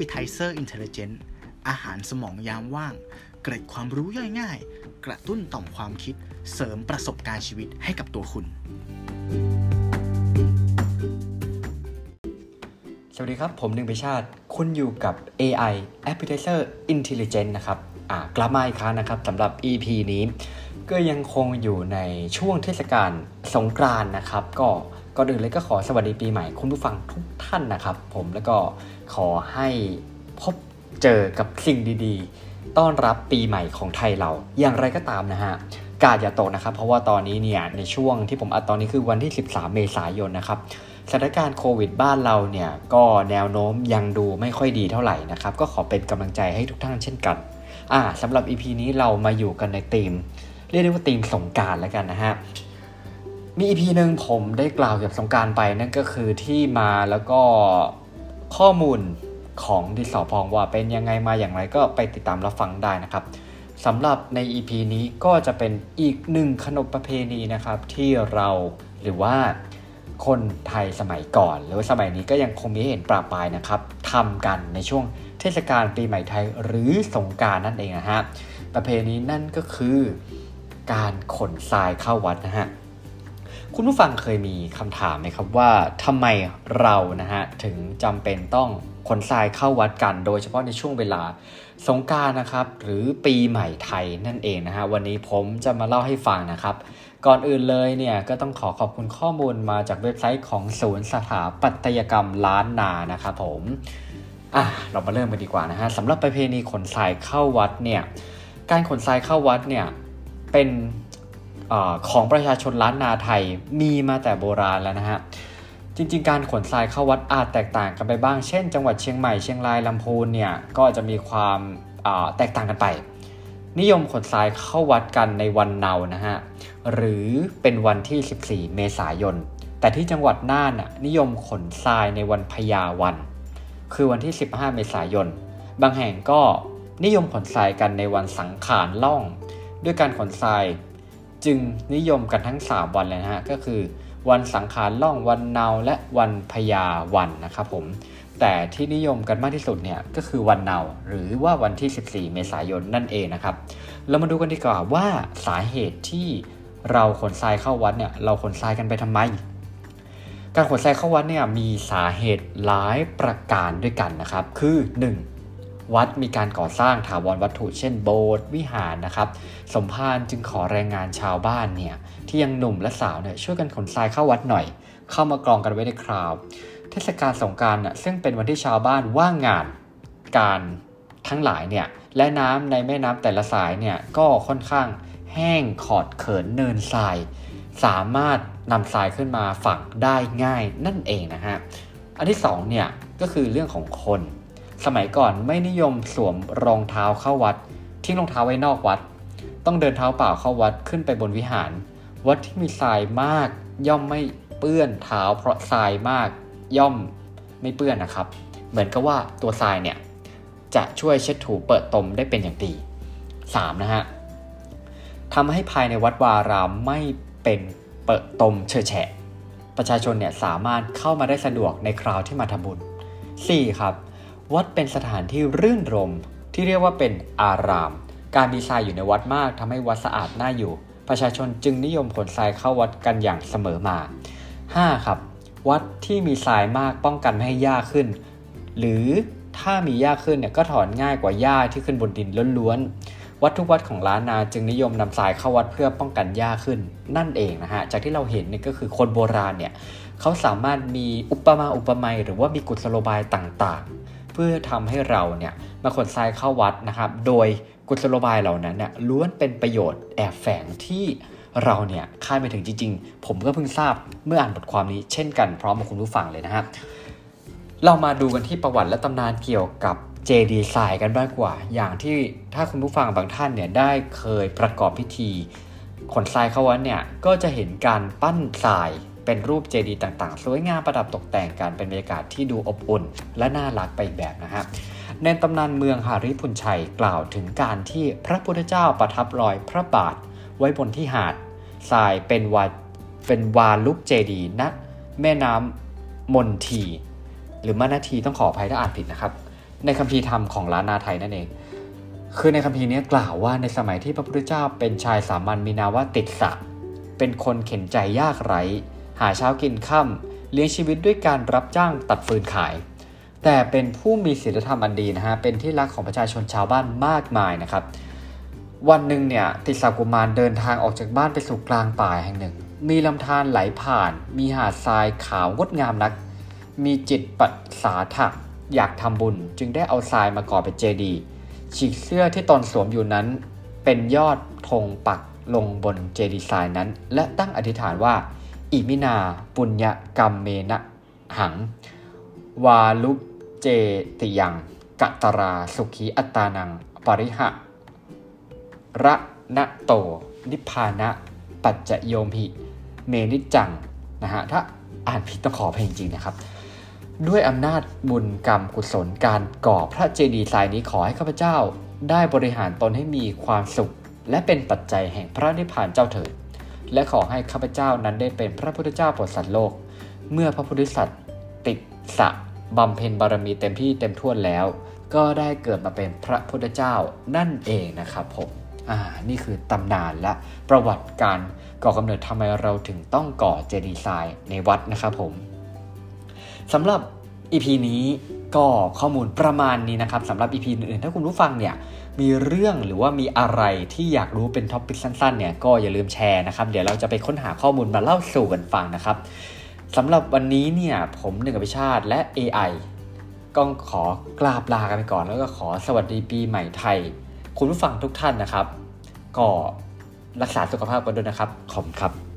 Appetizer Intelligent อาหารสมองยามว่าง เกร็ดความรู้ย่อยง่าย กระตุ้นต่อมความคิด เสริมประสบการณ์ชีวิตให้กับตัวคุณ สวัสดีครับ ผมหนึ่งไปชาติ คุณอยู่กับ AI Appetizer Intelligent นะครับอ่ากลับมาอีกครั้งนะครับสำหรับ EP นี้ ก็ยังคงอยู่ในช่วงเทศกาลสงกรานต์นะครับ ก็ ก่อนอื่นเลยก็ขอสวัสดีปีใหม่คุณผู้ฟังทุกท่านนะครับ ผมแล้วก็ขอให้พบเจอกับสิ่งดีๆ ต้อนรับปีใหม่ของไทยเรา อย่างไรก็ตามนะฮะกาดอย่าตกนะครับ เพราะว่าตอนนี้เนี่ยในช่วงที่ผมอัดตอนนี้คือวันที่ 13 เมษายนนะครับสถานการณ์โควิดบ้านเราเนี่ยก็แนวโน้มยังดูไม่ค่อยดีเท่าไหร่นะครับ ก็ขอเป็นกำลังใจให้ทุกท่านเช่นกันอ่าสำหรับ EP นี้เรามาอยู่กันในธีม เรียกได้ว่าธีมสงกรารแล้วกันนะฮะ มี EP หนึ่งผมได้กล่าวเกี่ยวกับสงการไปนั่นก็คือที่มาแล้วก็ข้อมูลของดิสอพองว่าเป็นยังไงมาอย่างไรก็ไปติดตามรับฟังได้นะครับสำหรับใน EP นี้ก็จะเป็นอีกหนึ่งขนบประเพณีนะครับ ที่เราหรือว่าคนไทยสมัยก่อน หรือว่าสมัยนี้ก็ยังคงมีเห็นปราปรายนะครับทำกันในช่วงเทศกาลปีใหม่ไทยหรือสงการนั่นเองนะฮะประเพณีนั่นก็คือการขนทรายเข้าวัดนะฮะ คุณผู้ฟังเคยมีคำถามไหมครับว่าทำไมเรานะฮะถึงจำเป็นต้องขนทรายเข้าวัดกัน โดยเฉพาะในช่วงเวลาสงการนะครับ หรือปีใหม่ไทยนั่นเองนะฮะวันนี้ผมจะมาเล่าให้ฟังนะครับ ก่อนอื่นเลยเนี่ยก็ต้องขอขอบคุณข้อมูลมาจากเว็บไซต์ของศูนย์สถาปัตยกรรมล้านนานะครับผมอะเรามาเริ่มกันดีกว่านะฮะสำหรับประเพณีขนทรายเข้าวัดเนี่ยการขนทรายเข้าวัดเนี่ยเป็น อของประชาชนล้านนาไทยมีมาแต่โบราณแล้วนะฮะจริง ๆ การขนทรายเข้าวัดอาจแตกต่างกันไปบ้าง เช่น จังหวัดเชียงใหม่เชียงรายลำพูนเนี่ยก็จะมีความแตกต่างกันไป นิยมขนทรายเข้าวัดกันในวันเนานะฮะหรือเป็นวันที่ 14 เมษายน แต่ที่จังหวัดน่านนิยมขนทรายในวันพญาวัน คือวันที่ 15 เมษายน บางแห่งก็นิยมขนทรายกันในวันสังขารล่อง ด้วยการขนทราย จึงนิยมกันทั้ง 3 วันเลยนะฮะก็คือวันสังขารล่องวันเนาและวันพญาวันนะครับผมแต่ที่นิยมกันมากที่สุดเนี่ยก็คือวันเนาหรือว่าวันที่ 14 เมษายนนั่นเองนะครับ เรามาดูกันดีกว่าว่าสาเหตุที่เราขนทรายเข้าวัดเนี่ยเราขนทรายกันไปทำไม การขนทรายเข้าวัดเนี่ยมีสาเหตุหลายประการด้วยกันนะครับ คือ 1. วัดมีการก่อสร้างถาวรวัตถุเช่นโบสถ์วิหารนะครับ สมภารจึงขอแรงงานชาวบ้านเนี่ยที่ยังหนุ่มและสาวเนี่ยช่วยกันขนทรายเข้าวัดหน่อย เข้ามากรองกันไว้ในคราว เทศกาลสงการน่ะซึ่งเป็นวันที่ชาวบ้านว่างงานการทั้งหลายเนี่ยและน้ำในแม่น้ำแต่ละสายเนี่ยก็ค่อนข้างแห้งขอดเขินเนินทราย สามารถนำทรายขึ้นมาฝังได้ง่ายนั่นเองนะฮะอันที่2เนี่ยก็คือเรื่องของคน สมัยก่อนไม่นิยมสวมรองเท้าเข้าวัด ทิ้งรองเท้าไว้นอกวัด ต้องเดินเท้าเปล่าเข้าวัดขึ้นไปบนวิหาร วัดที่มีทรายมาก ย่อมไม่เปื้อนเท้า เพราะทรายมาก ย่อมไม่เปื้อนนะครับ เหมือนกับว่าตัวทรายเนี่ยจะช่วยเช็ดถูเปิดตมได้เป็นอย่างดี 3. นะฮะทำให้ภายในวัดวารามไม่เป็นเปิดตมเฉอแฉะ ประชาชนเนี่ยสามารถเข้ามาได้สะดวกในคราวที่มาทำบุญ 4. ครับ วัดเป็นสถานที่รื่นรมที่เรียกว่าเป็นอาราม การมีทรายอยู่ในวัดมากทำให้วัดสะอาดน่าอยู่ ประชาชนจึงนิยมขนทรายเข้าวัดกันอย่างเสมอมา 5. ครับ วัดที่มีทรายมากป้องกันไม่ให้หญ้าขึ้น หรือถ้ามีหญ้าขึ้นเนี่ยก็ถอนง่ายกว่าหญ้าที่ขึ้นบนดินล้วนๆ วัดทุกวัดของล้านนาจึงนิยมนำทรายเข้าวัดเพื่อป้องกันหญ้าขึ้น นั่นเองนะฮะ จากที่เราเห็นเนี่ยก็คือคนโบราณเนี่ยเขาสามารถมีอุปมาอุปไมยหรือว่ามีกุศโลบายต่างๆ พื่อทำให้เราเนี่ยมาขนทรายเข้าวัดนะครับ โดยกุศโลบายเหล่านั้นเนี่ยล้วนเป็นประโยชน์แอบแฝงที่เราเนี่ยคาดไม่ถึงจริง ๆ ผมก็เพิ่งทราบเมื่ออ่านบทความนี้เช่นกันพร้อมกับคุณผู้ฟังเลยนะครับเรามาดูกันที่ประวัติและตำนานเกี่ยวกับเจดีทรายกันบ้างกว่า อย่างที่ถ้าคุณผู้ฟังบางท่านเนี่ยได้เคยประกอบพิธีขนทรายเข้าวัดเนี่ยก็จะเห็นการปั้นทราย เป็นรูปเจดีย์ต่างๆ สวยงามประดับตกแต่งกันเป็นบรรยากาศที่ดูอบอุ่น และน่ารักไปอีกแบบนะครับในตำนานเมืองหาริพุนชัยกล่าวถึงการที่พระพุทธเจ้าประทับรอยพระบาทไว้บนที่หาดทรายเป็นวาเป็นวาลุกเจดีณแม่น้ำมนที หรือมานาทีต้องขออภัยถ้าอ่านผิดนะครับ ในคัมภีร์ธรรมของล้านนาไทยนั่นเอง คือในคัมภีร์นี้กล่าวว่าในสมัยที่พระพุทธเจ้าเป็นชายสามัญมีนาว่าติดสะเป็นคนเข็นใจยากไร้ หาเช้ากินค่ำเลี้ยงชีวิตด้วยการรับจ้างตัดฟืนขาย แต่เป็นผู้มีศีลธรรมอันดีนะฮะเป็นที่รักของประชาชนชาวบ้านมากมายนะครับ วันหนึ่งเนี่ยติสากุมารเดินทางออกจากบ้านไปสู่กลางป่าแห่งหนึ่ง มีลำธารไหลผ่าน มีหาดทรายขาวงดงามนัก มีจิตปัสสาถะอยากทำบุญ จึงได้เอาทรายมาก่อเป็นเจดีย์ฉีกเสื้อที่ตนสวมอยู่นั้น เป็นยอดธงปักลงบนเจดีย์ทรายนั้น และตั้งอธิษฐานว่า อิมินาปุญญกรรมเมนะหัง วาลุเจติยังกัตราสุขีอัตานัง ปริหะระนะโต นิพพานะ ปัจจโยมหิเมนิจจังนะฮะถ้าอ่านผิดต้องขอเพลงจริงนะครับ ด้วยอำนาจบุญกรรมกุศลการก่อพระเจดีย์ทรายนี้ขอให้ข้าพเจ้า ได้บริหารตนให้มีความสุข และเป็นปัจจัยแห่งพระนิพพานเจ้าเถิด และขอให้ข้าพเจ้านั้นได้เป็นพระพุทธเจ้าโปรดสัตว์โลก เมื่อพระโพธิสัตว์ติสสะบำเพ็ญบารมีเต็มที่เต็มท่วนแล้ว ก็ได้เกิดมาเป็นพระพุทธเจ้านั่นเองนะครับผมอ่านี่คือตำนานและประวัติการก่อกำเนิดทำไมเราถึงต้องก่อเจดีย์ทรายในวัดนะครับผมสำหรับ EP นี้ ก็ข้อมูลประมาณนี้นะครับสำหรับ EP อื่นๆ ถ้าคุณผู้ฟังเนี่ยมีเรื่องหรือว่ามีอะไรที่อยากรู้เป็น topic สั้นๆเนี่ยก็อย่าลืมแชร์นะครับ เดี๋ยวเราจะไปค้นหาข้อมูลมาเล่าสู่กันฟังนะครับสำหรับวันนี้เนี่ยผมหนึ่งอภิชาติและ AI ก็ขอกราบลากันไปก่อน แล้วก็ขอสวัสดีปีใหม่ไทย คุณผู้ฟังทุกท่านนะครับ ก็รักษาสุขภาพกันด้วยนะครับ ขอบคุณครับ